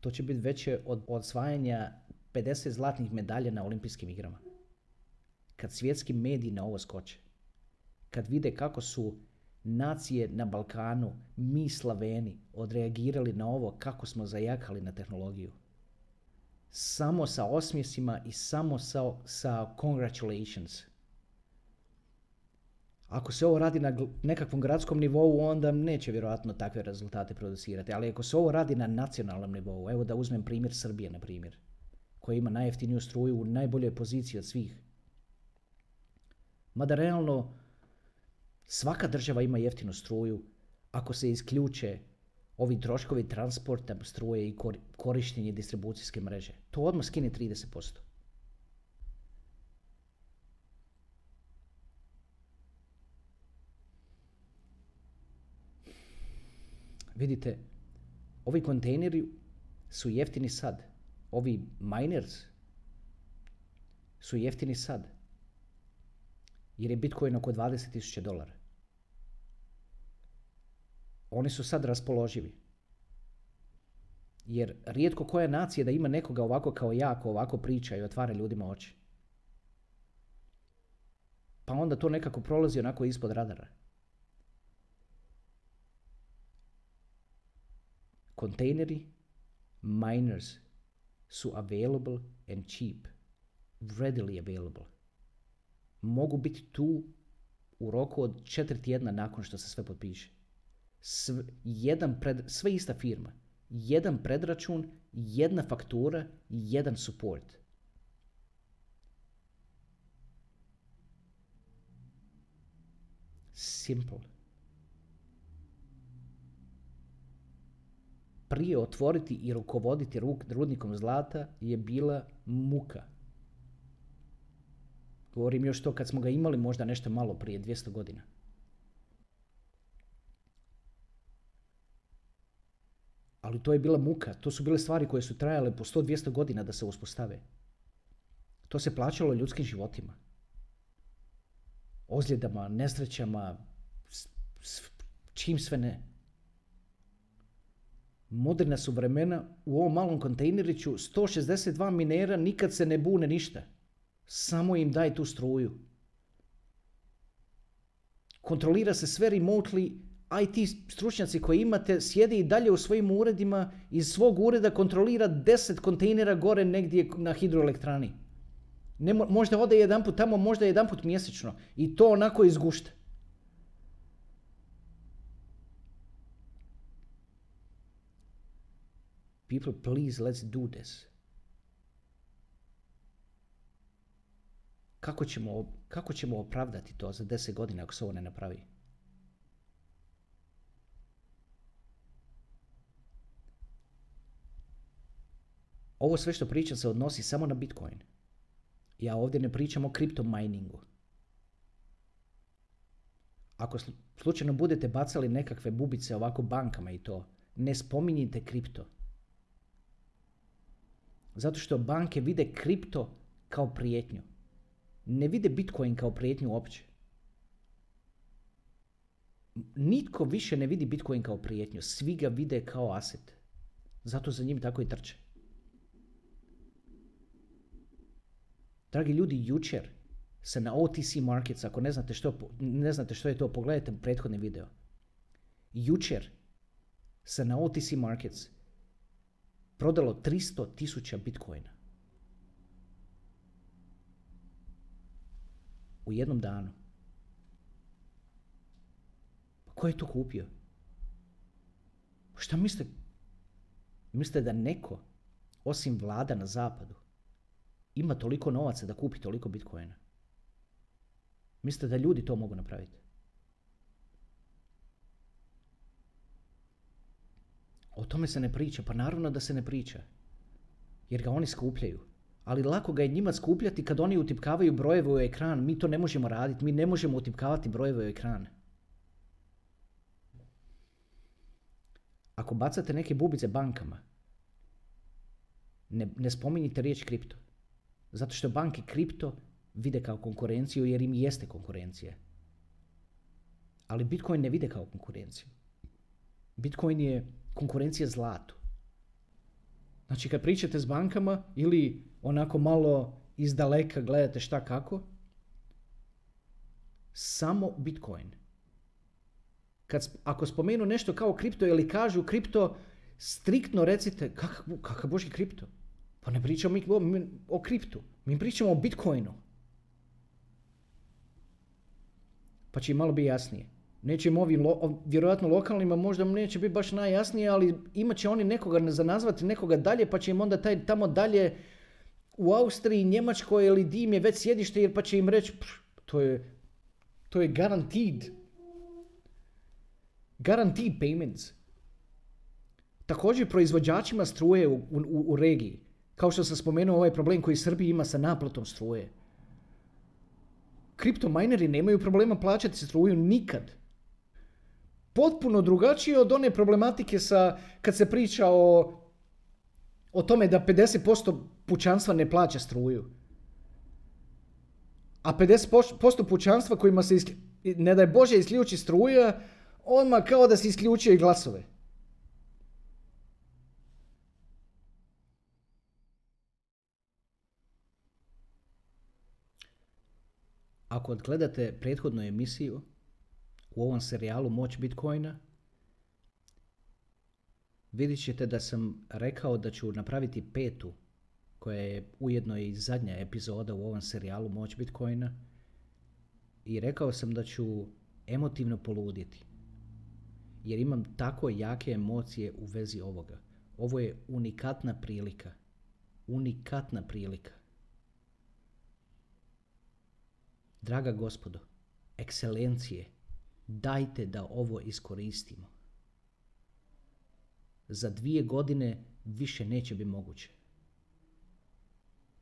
Speaker 1: To će biti veće od osvajanja 50 zlatnih medalja na olimpijskim igrama. Kad svjetski mediji na ovo skoče. Kad vide kako su nacije na Balkanu, mi Slaveni, odreagirali na ovo kako smo zajakali na tehnologiju. Samo sa osmjesima i samo sa, sa congratulations. Ako se ovo radi na nekakvom gradskom nivou, onda neće vjerojatno takve rezultate producirati. Ali ako se ovo radi na nacionalnom nivou, evo da uzmem primjer Srbije, na primjer, koja ima najjeftiniju struju u najboljoj poziciji od svih. Mada realno, svaka država ima jeftinu struju ako se isključe ovi troškovi transporta struje i korištenje distribucijske mreže. To odmah skine 30%. Vidite, ovi kontejneri su jeftini sad. Ovi miners su jeftini sad. Jer je Bitcoin oko 20.000 dolara. Oni su sad raspoloživi. Jer rijetko koja nacija da ima nekoga ovako kao ja, ko ovako priča i otvara ljudima oči. Pa onda to nekako prolazi onako ispod radara. Containeri miners su available and cheap, readily available. Mogu biti tu u roku od četiri tjedna nakon što se sve potpiše. Sve, jedan pred, sve ista firma. Jedan predračun, jedna faktura, jedan support. Simple. Prije otvoriti i rukovoditi rudnikom zlata je bila muka. Govorim još to kad smo ga imali možda nešto malo prije 200 godina. Ali to je bila muka, to su bile stvari koje su trajale po 100-200 godina da se uspostave. To se plaćalo ljudskim životima. Ozljedama, nesrećama, čim sve ne. Moderna su vremena, u ovom malom kontejneriću 162 minera nikad se ne bune ništa. Samo im daj tu struju. Kontrolira se sve remotely, IT stručnjaci koji imate sjede i dalje u svojim uredima, iz svog ureda kontrolira 10 kontejnera gore negdje na hidroelektrani. Ne, možda ode jedan put tamo, možda jedan put mjesečno. I to onako izgušta. People, please, let's do this. Kako ćemo, kako ćemo opravdati to za deset godina ako se ovo ne napravi? Ovo sve što pričam se odnosi samo na Bitcoin. Ja ovdje ne pričam o kripto miningu. Ako slučajno budete bacali nekakve bubice ovako bankama i to, ne spominjite kripto. Zato što banke vide kripto kao prijetnju. Ne vide Bitcoin kao prijetnju uopće. Nitko više ne vidi Bitcoin kao prijetnju. Svi ga vide kao aset. Zato za njim tako i trče. Dragi ljudi, jučer se na OTC Markets, ako ne znate što, ne znate što je to, pogledajte prethodni video. Jučer se na OTC Markets prodalo 300 tisuća bitcoina. U jednom danu. Pa ko je to kupio? Šta mislite? Mislite da neko, osim vlada na zapadu, ima toliko novaca da kupi toliko bitcoina? Mislite da ljudi to mogu napraviti? O tome se ne priča. Pa naravno da se ne priča. Jer ga oni skupljaju. Ali lako ga je njima skupljati kad oni utipkavaju brojeve u ekran. Mi to ne možemo raditi. Mi ne možemo utipkavati brojeve u ekran. Ako bacate neke bubice bankama, ne, ne spominjite riječ kripto. Zato što banke kripto vide kao konkurenciju jer im jeste konkurencija. Ali Bitcoin ne vide kao konkurenciju. Bitcoin je konkurencija zlatu. Znači kad pričate s bankama ili onako malo iz daleka gledate šta kako, samo Bitcoin. Kad, ako spomenu nešto kao kripto ili kažu kripto, striktno recite kakav, kakav boži kripto. Pa ne pričamo mi o, o kriptu, mi pričamo o Bitcoinu. Pa će malo biti jasnije. Neće im ovim, vjerojatno lokalnima možda neće biti baš najjasnije, ali imat će oni nekoga za nazvati nekoga dalje, pa će im onda taj tamo dalje u Austriji, Njemačkoj ili dim je već sjedište, jer pa će im reći to je, to je guaranteed. Guaranteed payments. Također proizvođačima struje u, u, u regiji. Kao što sam spomenuo ovaj problem koji Srbiji ima sa naplatom struje. Kriptomineri nemaju problema plaćati struju nikad potpuno drugačije od one problematike sa, kad se priča o, o tome da 50% pučanstva ne plaća struju. A 50% pučanstva kojima se, ne daj Bože, isključi struja, odmah kao da se isključuje i glasove. Ako odgledate prethodnu emisiju, u ovom serijalu Moć Bitcoina, vidjet ćete da sam rekao da ću napraviti petu, koja je ujedno i zadnja epizoda u ovom serijalu Moć Bitcoina. I rekao sam da ću emotivno poluditi. Jer imam tako jake emocije u vezi ovoga. Ovo je unikatna prilika. Unikatna prilika. Draga gospodo, ekscelencije, Dajte da ovo iskoristimo. Za dvije godine više neće biti moguće.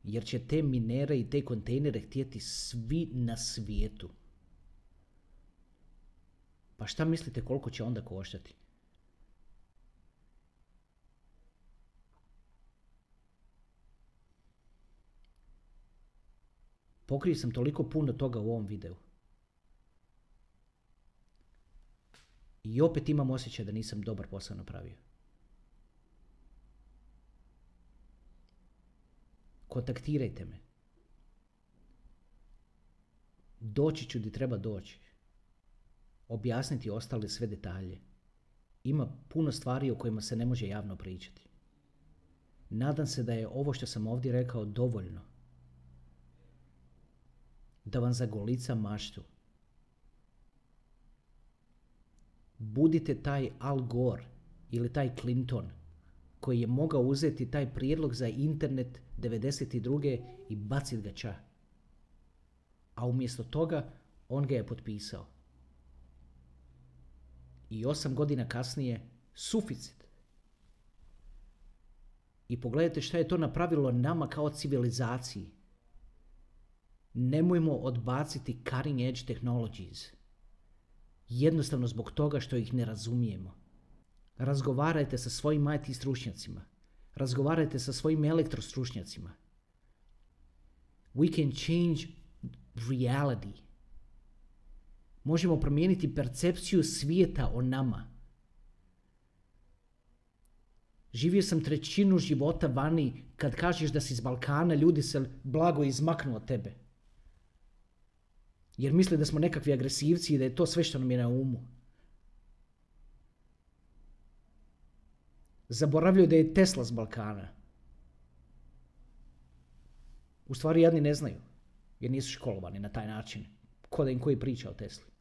Speaker 1: Jer će te minere i te kontejnere htjeti svi na svijetu. Pa šta mislite koliko će onda koštati? Pokrio sam toliko puno toga u ovom videu. I opet imam osjećaj da nisam dobar posao napravio. Kontaktirajte me. Doći ću di treba doći. Objasniti ostale sve detalje. Ima puno stvari o kojima se ne može javno pričati. Nadam se da je ovo što sam ovdje rekao dovoljno da vam zagolica maštu. Budite taj Al Gore ili taj Clinton koji je mogao uzeti taj prijedlog za internet 92. i baciti ga ča. A umjesto toga on ga je potpisao. I osam godina kasnije suficit. I pogledajte šta je to napravilo nama kao civilizaciji. Nemojmo odbaciti cutting edge technologies. Jednostavno zbog toga što ih ne razumijemo. Razgovarajte sa svojim IT stručnjacima. Razgovarajte sa svojim elektrostručnjacima. We can change reality. Možemo promijeniti percepciju svijeta o nama. Živio sam trećinu života vani kad kažeš da si iz Balkana, ljudi se blago izmaknu od tebe. Jer misle da smo nekakvi agresivci i da je to sve što nam je na umu. Zaboravljaju da je Tesla s Balkana. U stvari jedni ne znaju, jer nisu školovani na taj način. Ko da im koji priča o Tesli.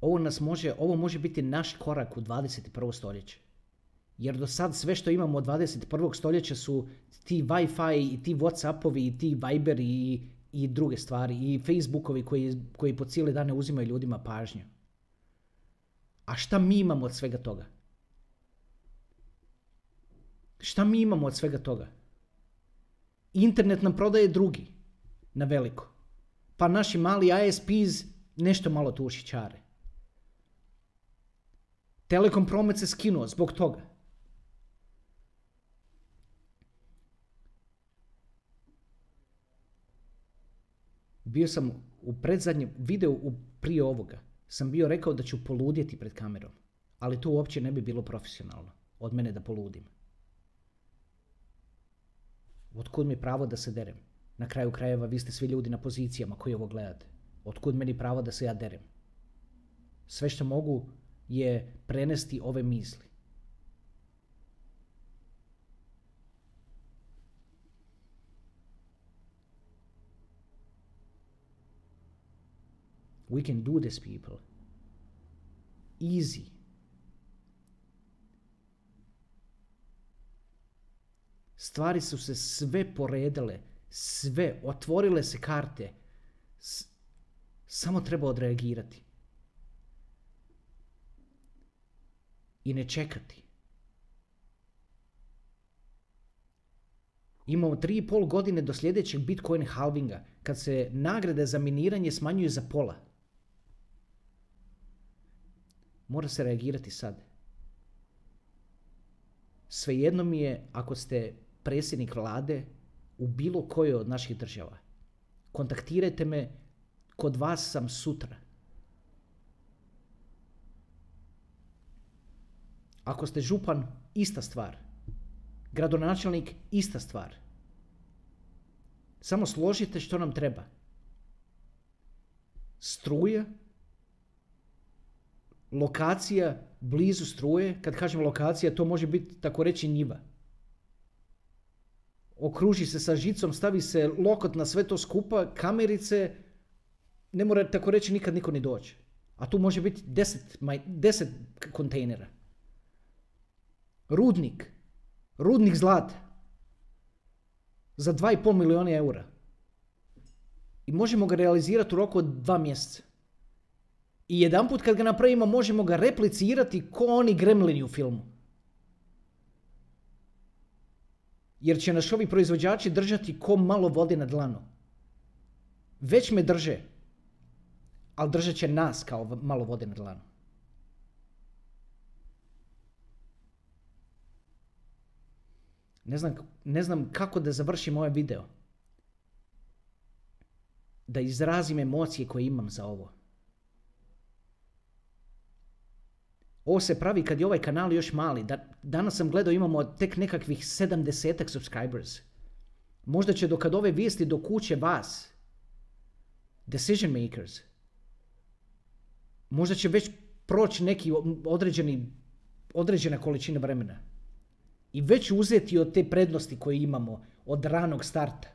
Speaker 1: Ovo, nas može, ovo može biti naš korak u 21. stoljeće. Jer do sad sve što imamo od 21. stoljeća su ti Wi-Fi i ti Whatsappovi i ti Viber i, i druge stvari i Facebookovi koji, koji po cijele dane uzimaju ljudima pažnju. A šta mi imamo od svega toga? Šta mi imamo od svega toga? Internet nam prodaje drugi na veliko. Pa naši mali ISPs nešto malo tuši čare. Telekom promet se skinuo zbog toga. Bio sam u predzadnjem videu u prije ovoga, sam bio rekao da ću poludjeti pred kamerom. Ali to uopće ne bi bilo profesionalno od mene da poludim. Otkud mi pravo da se derem? Na kraju krajeva vi ste svi ljudi na pozicijama koji ovo gledate. Otkud meni pravo da se ja derem? Sve što mogu je prenesti ove misli. We can do this, people. Easy. Stvari su se sve poredale, sve, otvorile se karte. S samo treba odreagirati. I ne čekati. Imamo tri i pol godine do sljedećeg Bitcoin halvinga, kad se nagrade za miniranje smanjuju za pola. Mora se reagirati sad. Svejedno mi je ako ste predsjednik vlade u bilo kojoj od naših država. Kontaktirajte me, kod vas sam sutra. Ako ste župan, ista stvar. Gradonačelnik, ista stvar. Samo složite što nam treba. Struje, lokacija blizu struje, kad kažem lokacija, to može biti tako reći njiva. Okruži se sa žicom, stavi se lokot na sve to skupa, kamerice, ne mora tako reći nikad niko ni doći. A tu može biti deset, deset kontejnera. Rudnik. Rudnik zlata. Za 2,5 milijuna eura. I možemo ga realizirati u roku od dva mjeseca. I jedan put kad ga napravimo možemo ga replicirati ko oni gremlini u filmu. Jer će nas ovi proizvođači držati ko malo vode na dlanu. Već me drže. Ali držat će nas kao malo vode na dlanu. Ne znam, ne znam kako da završim ovaj video. Da izrazim emocije koje imam za ovo. Ovo se pravi kad je ovaj kanal još mali. Da, danas sam gledao imamo tek nekakvih 70 subscribers. Možda će do kad ove vijesti do kuće vas, decision makers, možda će već proći neki određeni, određena količina vremena. I već uzeti od te prednosti koje imamo od ranog starta.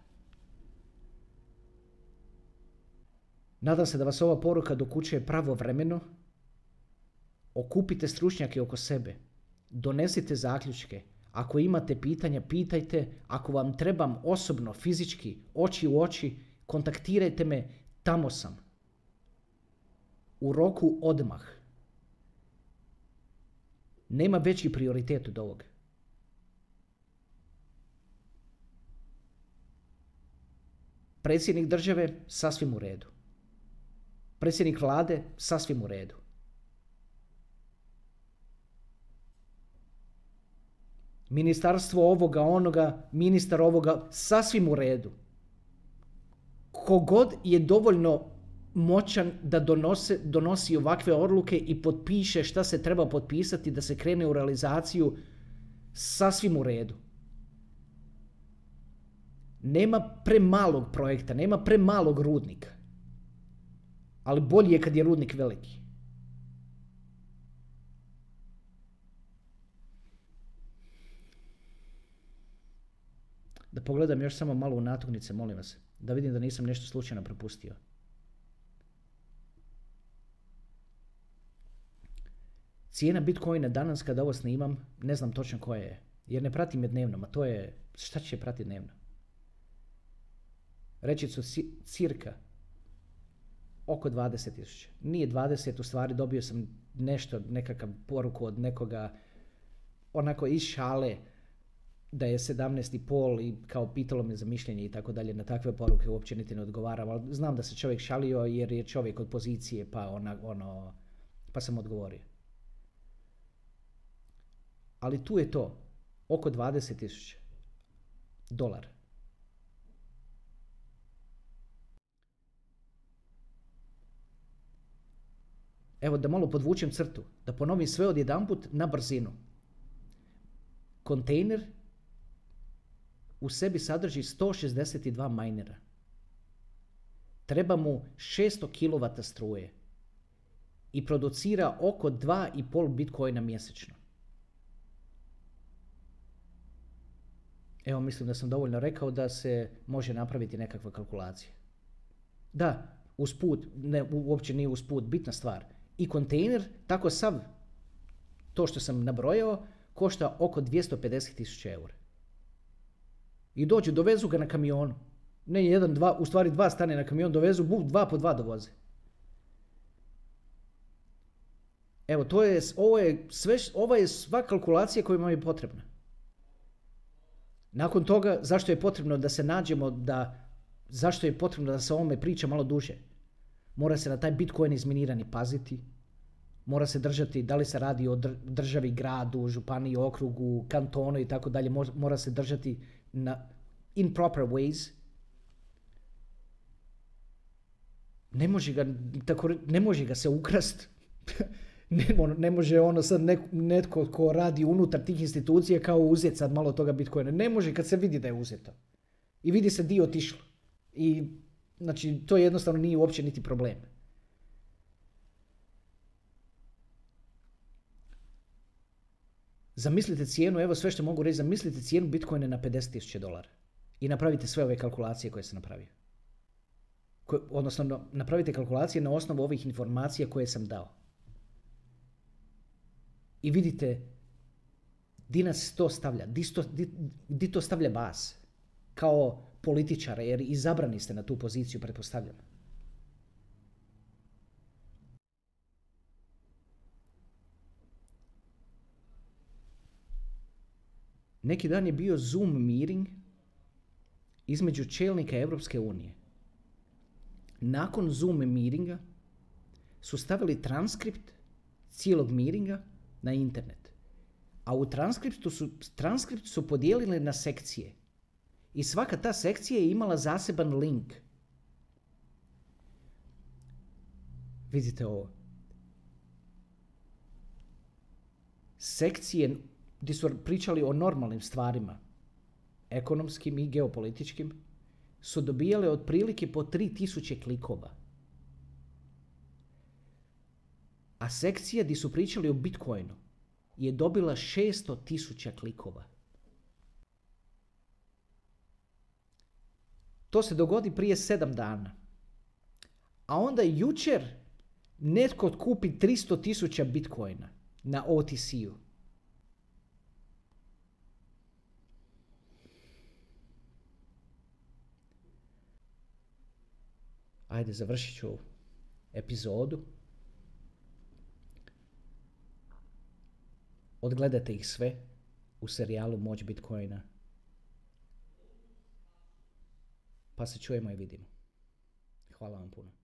Speaker 1: Nadam se da vas ova poruka dokućuje pravovremeno Okupite stručnjake oko sebe. Donesite zaključke. Ako imate pitanja, pitajte. Ako vam trebam osobno, fizički, oči u oči, kontaktirajte me. Tamo sam. U roku odmah. Nema veći prioritet od ovoga. Predsjednik države sasvim u redu. Predsjednik vlade sasvim u redu. Ministarstvo ovoga, onoga, ministar ovoga, sasvim u redu. Kogod je dovoljno moćan da donose, donosi ovakve odluke i potpiše šta se treba potpisati da se krene u realizaciju, sasvim u redu. Nema premalog projekta, nema premalog rudnika. Ali bolje je kad je rudnik veliki. Da pogledam još samo malo u natuknice, molim vas. Da vidim da nisam nešto slučajno propustio. Cijena Bitcoina danas kada ovo snimam, ne znam točno koja je. Jer ne pratim je dnevno, a to je, šta će pratiti dnevno? Reći su cirka oko 20.000. Nije 20, u stvari dobio sam nešto, nekakav poruku od nekoga, onako iz šale, da je 17,5 i kao pitalo me za mišljenje i tako dalje, na takve poruke uopće niti ne odgovaram, ali znam da se čovjek šalio jer je čovjek od pozicije pa, ona, ono, pa sam odgovorio. Ali tu je to, oko 20.000 dolara. Evo da malo podvučem crtu, da ponovim sve odjedanput na brzinu. Kontejner u sebi sadrži 162 majnera. Treba mu 600 kW struje i producira oko 2,5 bitcoina mjesečno. Evo, mislim da sam dovoljno rekao da se može napraviti nekakva kalkulacija. Da, usput, ne, uopće nije usput, bitna stvar. I kontejner, tako sav to što sam nabrojao, košta oko 250.000 eura. I dođu, dovezu ga na kamionu. Ne jedan, dva, u stvari dva stane na kamion, dovezu, bu, dva po dva dovoze. Evo, to je, ovo je sve, ova je sva kalkulacija koja vam je potrebna. Nakon toga, zašto je potrebno da se nađemo, da, zašto je potrebno da se ovome priča malo duže? Mora se na taj Bitcoin izminirani paziti, mora se držati, da li se radi o državi, gradu, županiji, okrugu, kantonu i tako dalje, mora se držati in proper ways, ne može ga, tako, ne može ga se ukrast. *laughs* ne, ne može ono sad netko ko radi unutar tih institucija kao uzeti sad malo toga Bitcoina. Ne može kad se vidi da je uzeto. I vidi se dio otišlo. I znači to jednostavno nije uopće niti problem. Zamislite cijenu, evo sve što mogu reći, zamislite cijenu Bitcoina na 50.000 dolara i napravite sve ove kalkulacije koje sam napravio. odnosno, napravite kalkulacije na osnovu ovih informacija koje sam dao. I vidite di nas to stavlja, di, to stavlja vas. kao političara, jer izabrani ste na tu poziciju, pretpostavljam. Neki dan je bio Zoom meeting između čelnika Europske unije. Nakon Zoom meetinga su stavili transkript cijelog meetinga na internet. A u transkriptu su, transkript su podijelili na sekcije. I svaka ta sekcija je imala zaseban link. Vidite ovo. Sekcije gdje su pričali o normalnim stvarima, ekonomskim i geopolitičkim, su dobijale otprilike po 3000 klikova. A sekcija gdje su pričali o Bitcoinu je dobila 600 tisuća klikova. To se dogodi prije sedam dana. A onda jučer netko kupi 300 tisuća bitcoina na OTC-u. Ajde, završit ću epizodu. Odgledajte ih sve u serijalu Moć Bitcoina. Pa se čujemo i vidimo. Hvala vam puno.